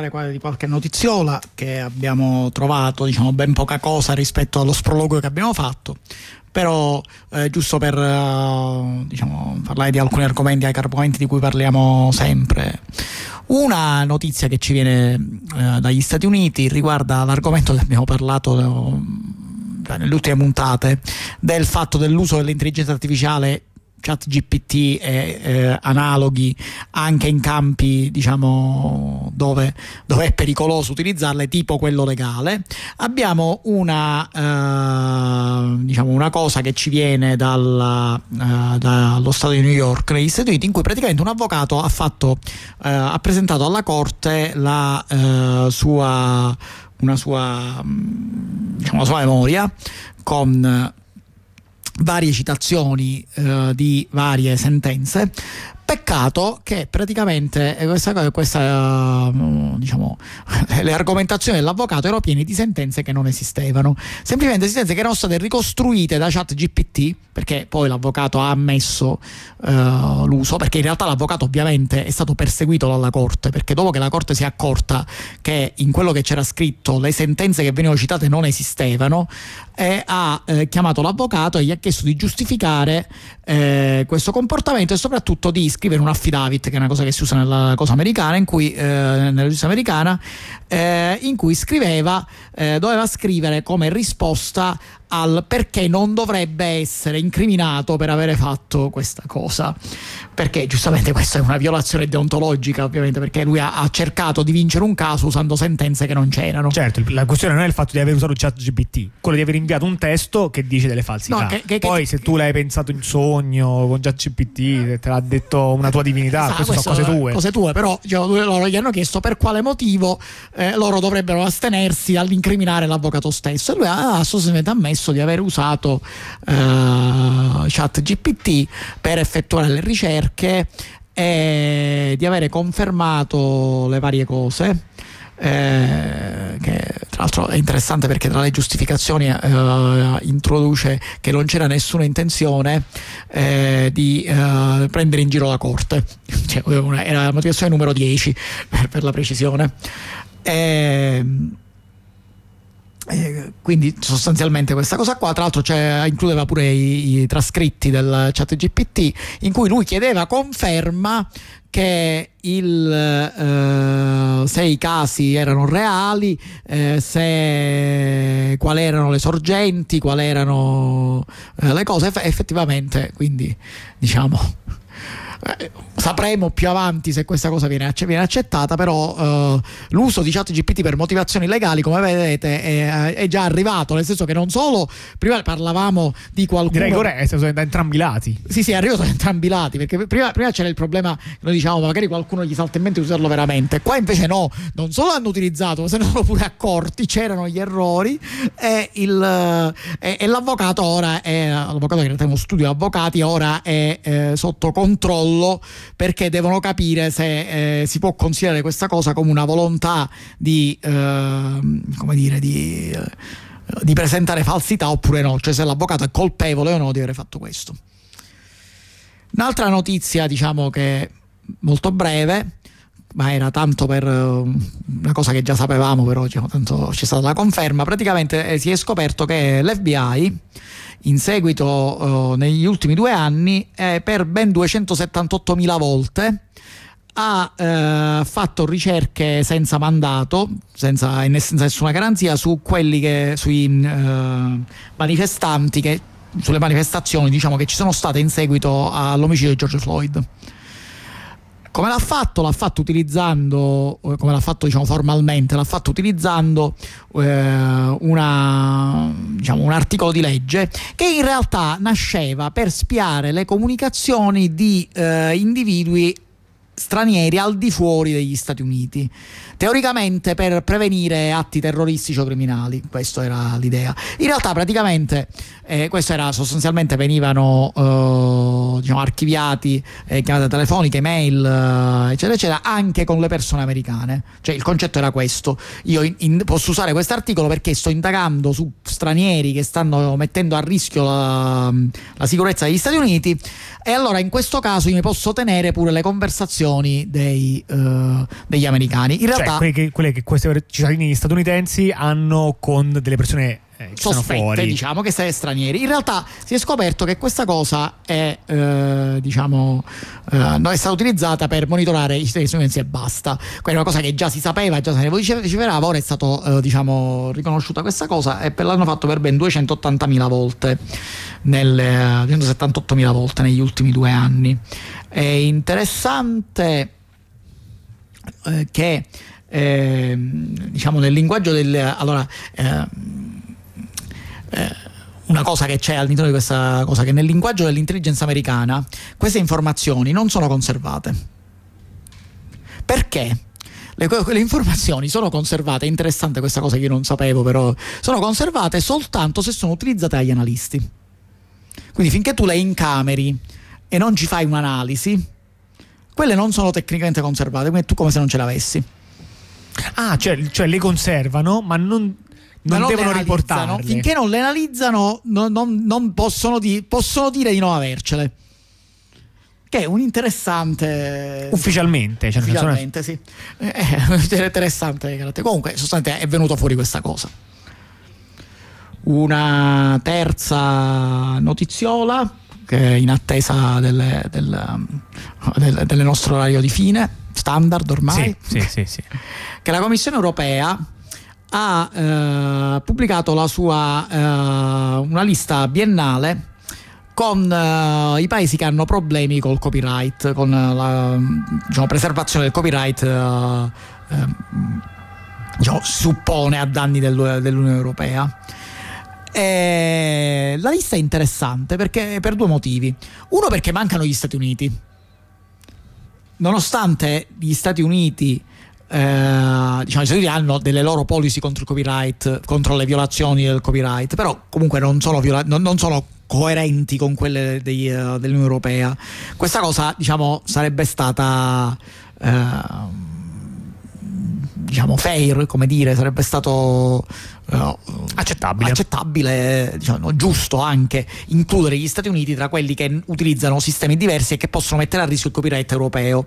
di qualche notiziola che abbiamo trovato, diciamo ben poca cosa rispetto allo sprologo che abbiamo fatto, però eh, giusto per uh, diciamo, parlare di alcuni argomenti, argomenti di cui parliamo sempre. Una notizia che ci viene uh, dagli Stati Uniti riguarda l'argomento che abbiamo parlato uh, nelle ultime puntate del fatto dell'uso dell'intelligenza artificiale chat GPT e eh, analoghi anche in campi diciamo dove, dove, è pericoloso utilizzarle tipo quello legale. Abbiamo una, eh, diciamo una cosa che ci viene dalla, eh, dallo Stato di New York negli Stati Uniti in cui praticamente un avvocato ha, fatto, eh, ha presentato alla corte la eh, sua una sua, diciamo, una sua memoria con varie citazioni eh, di varie sentenze Peccato che praticamente questa, questa diciamo, le argomentazioni dell'avvocato erano piene di sentenze che non esistevano, semplicemente sentenze che erano state ricostruite da chat GPT, perché poi l'avvocato ha ammesso uh, l'uso, perché in realtà l'avvocato ovviamente è stato perseguito dalla corte, perché dopo che la corte si è accorta che in quello che c'era scritto le sentenze che venivano citate non esistevano, eh, ha eh, chiamato l'avvocato e gli ha chiesto di giustificare eh, questo comportamento e soprattutto di scrivere un affidavit, che è una cosa che si usa nella cosa americana, in cui, eh, nella giustizia americana, eh, in cui scriveva, eh, doveva scrivere come risposta al perché non dovrebbe essere incriminato per avere fatto questa cosa. Perché giustamente questa è una violazione deontologica, ovviamente, perché lui ha, ha cercato di vincere un caso usando sentenze che non c'erano. Certo, la questione non è il fatto di aver usato chat GPT, quello di aver inviato un testo che dice delle falsità. No, che, che, Poi che, se tu l'hai pensato in sogno con chat GPT, te l'ha detto una tua divinità, esatto, queste sono cose tue. Cose tue, però cioè, loro gli hanno chiesto per quale motivo eh, loro dovrebbero astenersi dall'incriminare l'avvocato stesso. E lui ha assolutamente ammesso ammesso di aver usato uh, chat GPT per effettuare le ricerche e di avere confermato le varie cose. Eh, che tra l'altro è interessante perché tra le giustificazioni eh, introduce che non c'era nessuna intenzione eh, di eh, prendere in giro la corte, cioè, era la motivazione numero 10 per, per la precisione. Ehm, eh, quindi sostanzialmente questa cosa qua, tra l'altro includeva pure i, i, trascritti del chat GPT in cui lui chiedeva conferma che il, eh, se i casi erano reali, eh, se, quali erano le sorgenti, quali erano eh, le cose, effettivamente, quindi diciamo eh, sapremo più avanti se questa cosa viene, viene accettata, però uh, l'uso di chat GPT per motivazioni legali, come vedete, è, è, già arrivato, nel senso che non solo, prima parlavamo di qualcuno... Direi che sono da entrambi i lati. Sì, sì, è arrivato da entrambi i lati, perché prima, prima c'era il problema, noi diciamo, magari qualcuno gli salta in mente di usarlo veramente, qua invece no, non solo hanno utilizzato, ma se ne sono pure accorti, c'erano gli errori e, il, e, e l'avvocato ora è, l'avvocato che in realtà è uno studio di avvocati, ora è eh, sotto controllo perché devono capire se eh, si può considerare questa cosa come una volontà di, eh, come dire, di, eh, di presentare falsità oppure no, cioè se l'avvocato è colpevole o no di aver fatto questo. Un'altra notizia, diciamo che molto breve, ma era tanto per eh, una cosa che già sapevamo, però diciamo, tanto c'è stata la conferma. Praticamente eh, si è scoperto che l'FBI in seguito eh, negli ultimi due anni eh, per ben 278.000 volte ha eh, fatto ricerche senza mandato, senza, senza, nessuna garanzia su che sui eh, manifestanti che sulle manifestazioni diciamo che ci sono state in seguito all'omicidio di George Floyd. Come l'ha fatto? L'ha fatto utilizzando, eh, come l'ha fatto diciamo, formalmente, l'ha fatto utilizzando eh, una, diciamo, un articolo di legge che in realtà nasceva per spiare le comunicazioni di eh, individui stranieri al di fuori degli Stati Uniti teoricamente per prevenire atti terroristici o criminali, questa era l'idea. In realtà praticamente eh, questo era sostanzialmente venivano eh, diciamo, archiviati eh, chiamate telefoniche, mail, eh, eccetera, eccetera, anche con le persone americane. Cioè il concetto era questo. Io in, in, posso usare questo articolo perché sto indagando su stranieri che stanno mettendo a rischio la, la sicurezza degli Stati Uniti e allora in questo caso io mi posso tenere pure le conversazioni informazioni dei, uh, degli americani. In cioè, realtà, quelle che, quelle che questi cittadini statunitensi hanno con delle persone eh, sospette, diciamo, che sei stranieri. In realtà si è scoperto che questa cosa è, eh, diciamo, eh, non è stata utilizzata per monitorare i cittadini statunitensi e basta. Quella è una cosa che già si sapeva, già se ne vociferava, ora è stata, eh, diciamo, riconosciuta questa cosa e l'hanno fatto per ben 280.000 volte, nel, 278.000 volte negli ultimi due anni. È interessante eh, che eh, diciamo nel linguaggio del allora eh, eh, una cosa che c'è all'interno di questa cosa, che nel linguaggio dell'intelligenza americana queste informazioni non sono conservate. Perché? Le, le, informazioni sono conservate, è interessante questa cosa che io non sapevo, però sono conservate soltanto se sono utilizzate dagli analisti. Quindi finché tu le incameri e non ci fai un'analisi, quelle non sono tecnicamente conservate, quindi tu come se non ce le avessi. Ah, cioè, cioè le conservano, ma non, non, non devono riportarle. Finché non le analizzano, non, non, non possono, di, possono dire di non avercele. Che è un interessante. Ufficialmente, cioè ufficialmente, sì. È interessante. Comunque, sostanzialmente è venuta fuori questa cosa. Una terza notiziola in attesa delle, del, del, del nostro orario di fine, standard ormai. Sì, sì, sì. Che la Commissione europea ha eh, pubblicato la sua, eh, una lista biennale con uh, i paesi che hanno problemi col copyright, con la diciamo, preservazione del copyright, uh, uh, diciamo, suppone a danni del, dell'Unione Europea. E la lista è interessante perché, per due motivi. Uno perché mancano gli Stati Uniti. Nonostante gli Stati Uniti eh, diciamo, i Stati Uniti hanno delle loro policy contro il copyright, contro le violazioni del copyright, però comunque non sono, viola- non, non sono coerenti con quelle dei, uh, dell'Unione Europea. Questa cosa, diciamo, sarebbe stata. Uh, diciamo fair, come dire, sarebbe stato uh, accettabile, accettabile diciamo, giusto anche includere gli Stati Uniti tra quelli che utilizzano sistemi diversi e che possono mettere a rischio il copyright europeo.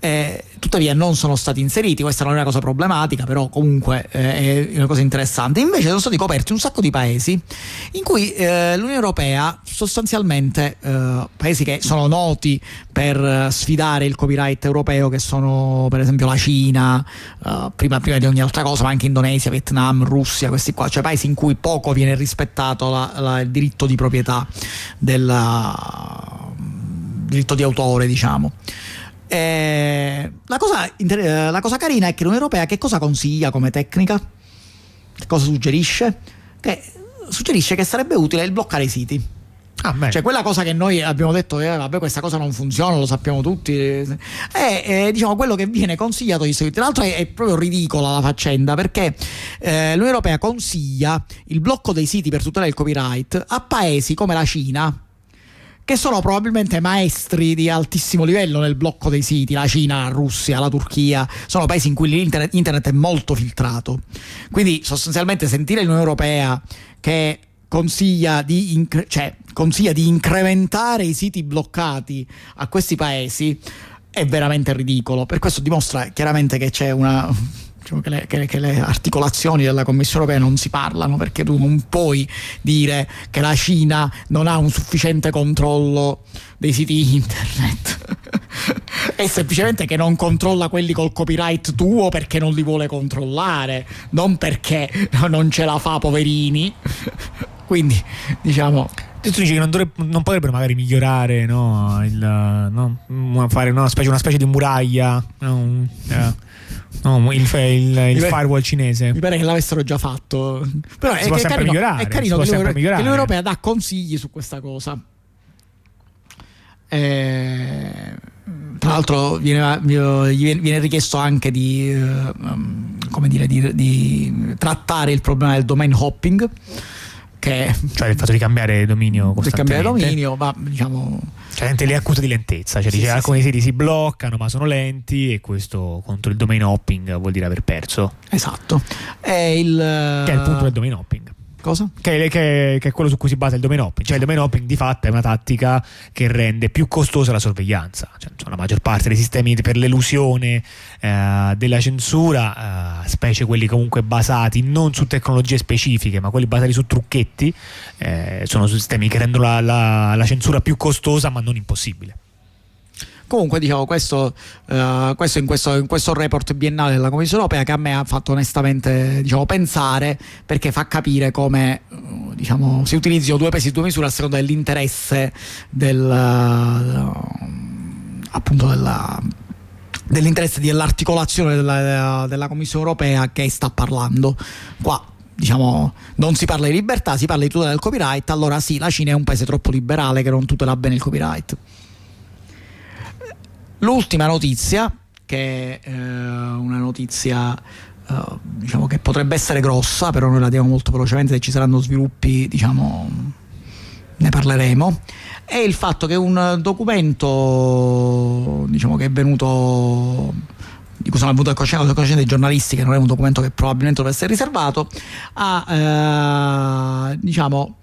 Eh, tuttavia non sono stati inseriti, questa non è una cosa problematica, però comunque eh, è una cosa interessante. Invece sono stati coperti un sacco di paesi in cui eh, l'Unione Europea sostanzialmente, eh, paesi che sono noti per sfidare il copyright europeo, che sono per esempio la Cina, eh, prima, prima, di ogni altra cosa, ma anche Indonesia, Vietnam, Russia, questi qua, cioè paesi in cui poco viene rispettato la, la, il diritto di proprietà, del diritto di autore, diciamo. Eh, la, cosa, la, cosa, carina è che l'Unione Europea che cosa consiglia come tecnica? Che cosa suggerisce? Che suggerisce che sarebbe utile il bloccare i siti. Ah, cioè quella cosa che noi abbiamo detto, eh, vabbè questa cosa non funziona, lo sappiamo tutti, è, è diciamo, quello che viene consigliato. Tra l'altro è, è, proprio ridicola la faccenda perché eh, l'Unione Europea consiglia il blocco dei siti per tutelare il copyright a paesi come la Cina, che sono probabilmente maestri di altissimo livello nel blocco dei siti, la Cina, la Russia, la Turchia, sono paesi in cui l'internet internet è molto filtrato. Quindi sostanzialmente sentire l'Unione Europea che consiglia di, incre- cioè, consiglia di incrementare i siti bloccati a questi paesi è veramente ridicolo. Per questo dimostra chiaramente che c'è una diciamo che, le, che, che, le, articolazioni della Commissione europea non si parlano perché tu non puoi dire che la Cina non ha un sufficiente controllo dei siti internet è semplicemente che non controlla quelli col copyright tuo perché non li vuole controllare non perché non ce la fa poverini quindi diciamo tu dici che non, dovrebbe, non potrebbero magari migliorare no? Il, no? fare una specie, una specie, di muraglia no? Yeah. No, il, il, il firewall cinese. Mi pare che l'avessero già fatto. Però si è, è carino, migliorare, è carino che, l'Europa, che l'Unione Europea dà consigli su questa cosa. Eh, tra l'altro viene, viene, richiesto anche di, uh, dire, di, di trattare il problema del domain hopping che cioè il fatto di cambiare dominio di cambiare dominio ma diciamo cioè le accuse di lentezza cioè sì, dice, sì, alcuni sì. siti si bloccano ma sono lenti e questo contro il domain hopping vuol dire aver perso. Esatto. È il che è il punto del domain hopping Cosa? Che, che, che, è quello su cui si basa il domain hopping. Cioè il domain hopping di fatto è una tattica che rende più costosa la sorveglianza. Cioè, la maggior parte dei sistemi per l'elusione eh, della censura, eh, specie quelli comunque basati non su tecnologie specifiche, ma quelli basati su trucchetti, eh, sono sistemi che rendono la, la, la censura più costosa ma non impossibile. Comunque, diciamo, questo, uh, questo, in questo, in questo report biennale della Commissione europea che a me ha fatto onestamente diciamo, pensare perché fa capire come uh, diciamo, si utilizzino due pesi e due misure a seconda dell'interesse del, uh, della dell'interesse dell'articolazione della, della, Commissione europea che sta parlando. Qua diciamo non si parla di libertà, si parla di tutela del copyright, allora sì, la Cina è un paese troppo liberale che non tutela bene il copyright. L'ultima notizia, che è eh, una notizia eh, diciamo che potrebbe essere grossa, però noi la diamo molto velocemente, se ci saranno sviluppi diciamo, ne parleremo, è il fatto che un documento diciamo, che è venuto di cui sono venuto a conoscenza dei giornalisti, che non è un documento che probabilmente doveva essere riservato, ha eh, diciamo,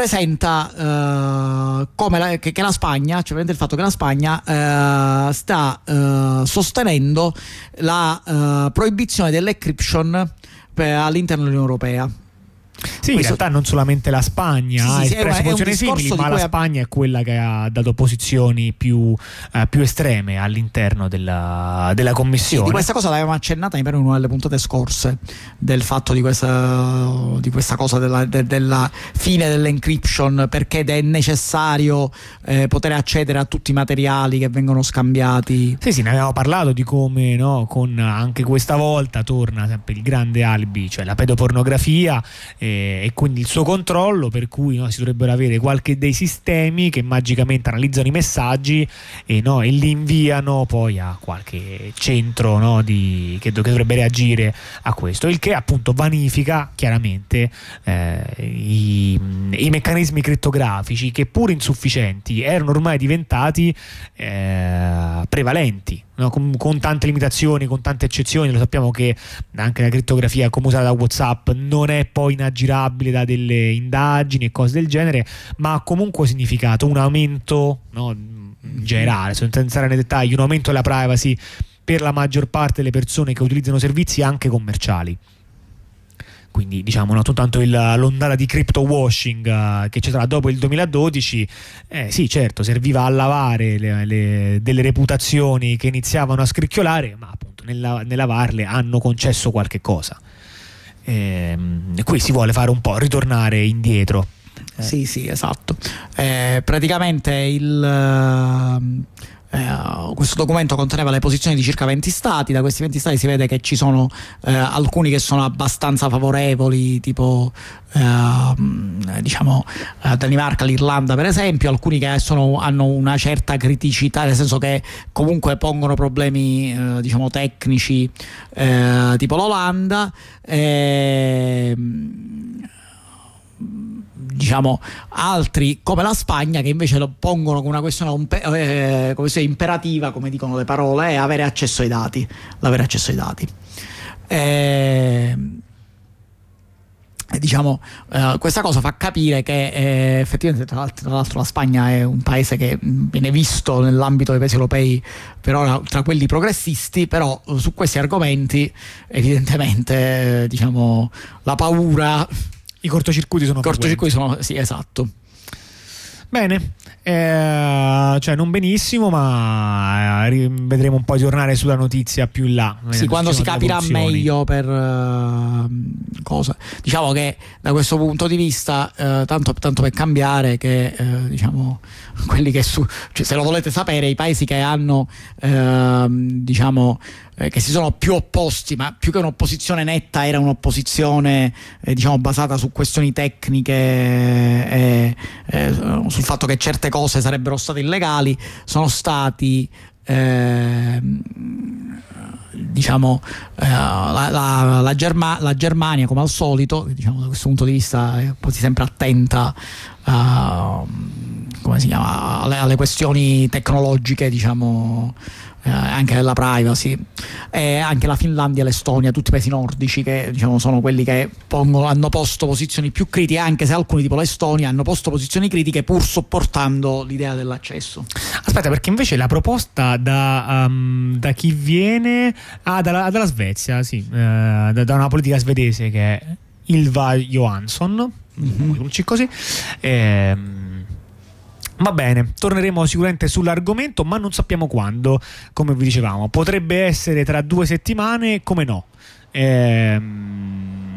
presenta come la, che, che, la Spagna, cioè il fatto che la Spagna uh, sta uh, sostenendo la proibizione dell'encryption all'interno dell'Unione Europea. Sì, Questo... in realtà non solamente la Spagna sì, ha sì, espresso posizioni simili, ma la Spagna è quella che ha dato posizioni più, uh, più estreme all'interno della, della Commissione. Sì, di questa cosa l'avevamo accennata in una delle puntate scorse, del fatto di questa, di questa cosa della, de, della, fine dell'encryption, perché è necessario eh, poter accedere a tutti i materiali che vengono scambiati. Sì, sì, ne avevamo parlato di come no, con anche questa volta torna sempre il grande alibi, cioè la pedopornografia. Eh, e, quindi il suo controllo per cui no, si dovrebbero avere qualche dei sistemi che magicamente analizzano i messaggi e, no, e li inviano poi a qualche centro no, di, che, che, dovrebbe reagire a questo. Il che appunto vanifica chiaramente eh, i, i, meccanismi crittografici che pur insufficienti erano ormai diventati eh, prevalenti no? con, con, tante limitazioni, con tante eccezioni. Lo sappiamo che anche la crittografia come usata da WhatsApp non è poi inaggirabile da delle indagini e cose del genere, ma ha comunque significato un aumento no? generale, senza entrare nei dettagli, un aumento della privacy per la maggior parte delle persone che utilizzano servizi anche commerciali quindi diciamo non soltanto il, l'ondata di crypto washing uh, che c'è stata dopo il 2012 eh, sì certo serviva a lavare le, le, delle reputazioni che iniziavano a scricchiolare ma appunto nel, nel lavarle hanno concesso qualche cosa. E, ehm, e qui si vuole fare un po' ritornare indietro. Eh. sì sì esatto. Eh, praticamente il eh, questo documento conteneva le posizioni di circa 20 stati, da questi 20 stati si vede che ci sono eh, alcuni che sono abbastanza favorevoli, tipo eh, diciamo eh, Danimarca, l'Irlanda per esempio, alcuni che sono, hanno una certa criticità, nel senso che comunque pongono problemi eh, diciamo tecnici, eh, tipo l'Olanda. Ehm, diciamo, altri come la Spagna che invece lo pongono come una questione eh, come imperativa, come dicono le parole, è avere accesso ai dati. L'avere accesso ai dati. Eh, diciamo, eh, questa cosa fa capire che eh, effettivamente tra l'altro, tra l'altro, la Spagna è un paese che viene visto nell'ambito dei paesi europei per ora tra quelli progressisti, però su questi argomenti evidentemente diciamo, la paura i cortocircuiti sono I cortocircuiti sono, sì, esatto. Bene, eh, cioè non benissimo, ma eh, vedremo un po' tornare sulla notizia più in là. Sì, quando si capirà meglio per uh, cosa. Diciamo che da questo punto di vista, uh, tanto, tanto, per cambiare, che uh, diciamo quelli che su, cioè, se lo volete sapere, i paesi che hanno ehm, diciamo eh, che si sono più opposti, ma più che un'opposizione netta era un'opposizione eh, diciamo, basata su questioni tecniche e eh, sul fatto che certe cose sarebbero state illegali, sono stati ehm, diciamo eh, la, la, la, Germa, la, Germania come al solito diciamo, da questo punto di vista è quasi sempre attenta a si chiama, alle, alle questioni tecnologiche, diciamo, eh, anche della privacy, e anche la Finlandia e l'Estonia, tutti i paesi nordici che diciamo, sono quelli che pongono, hanno posto posizioni più critiche, anche se alcuni tipo l'Estonia hanno posto posizioni critiche pur sopportando l'idea dell'accesso. Aspetta, perché invece la proposta da, um, da chi viene ah, dalla, dalla Svezia, sì, eh, da, da, una politica svedese che è Ilva Johansson, mm-hmm. così. Ehm, Va bene, torneremo sicuramente sull'argomento, ma non sappiamo quando, come vi dicevamo. Potrebbe essere tra due settimane, come no. Ehm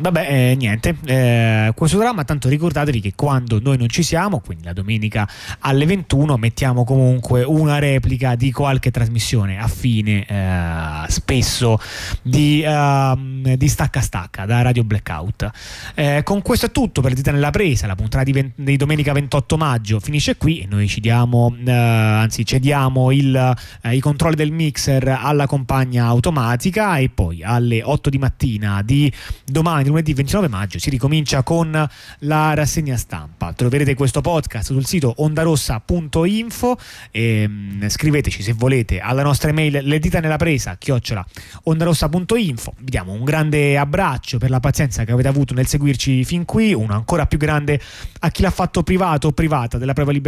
vabbè, eh, niente, eh, questo dramma, tanto ricordatevi che quando noi non ci siamo, quindi la domenica alle 21, mettiamo comunque una replica di qualche trasmissione a fine eh, spesso di, uh, di, Stacca Stacca da Radio Blackout. Eh, con questo è tutto per Dita nella presa, la puntata di, ven- di, domenica 28 maggio finisce qui e noi ci diamo, uh, anzi cediamo il, uh, i controlli del mixer alla compagna automatica e poi alle 8 di mattina di domani lunedì 29 maggio si ricomincia con la rassegna stampa. Troverete questo podcast sul sito ondarossa.info e mh, scriveteci se volete alla nostra email le dita nella presa chiocciola ondarossa.info. Vi diamo un grande abbraccio per la pazienza che avete avuto nel seguirci fin qui, uno ancora più grande a chi l'ha fatto privato o privata della propria libertà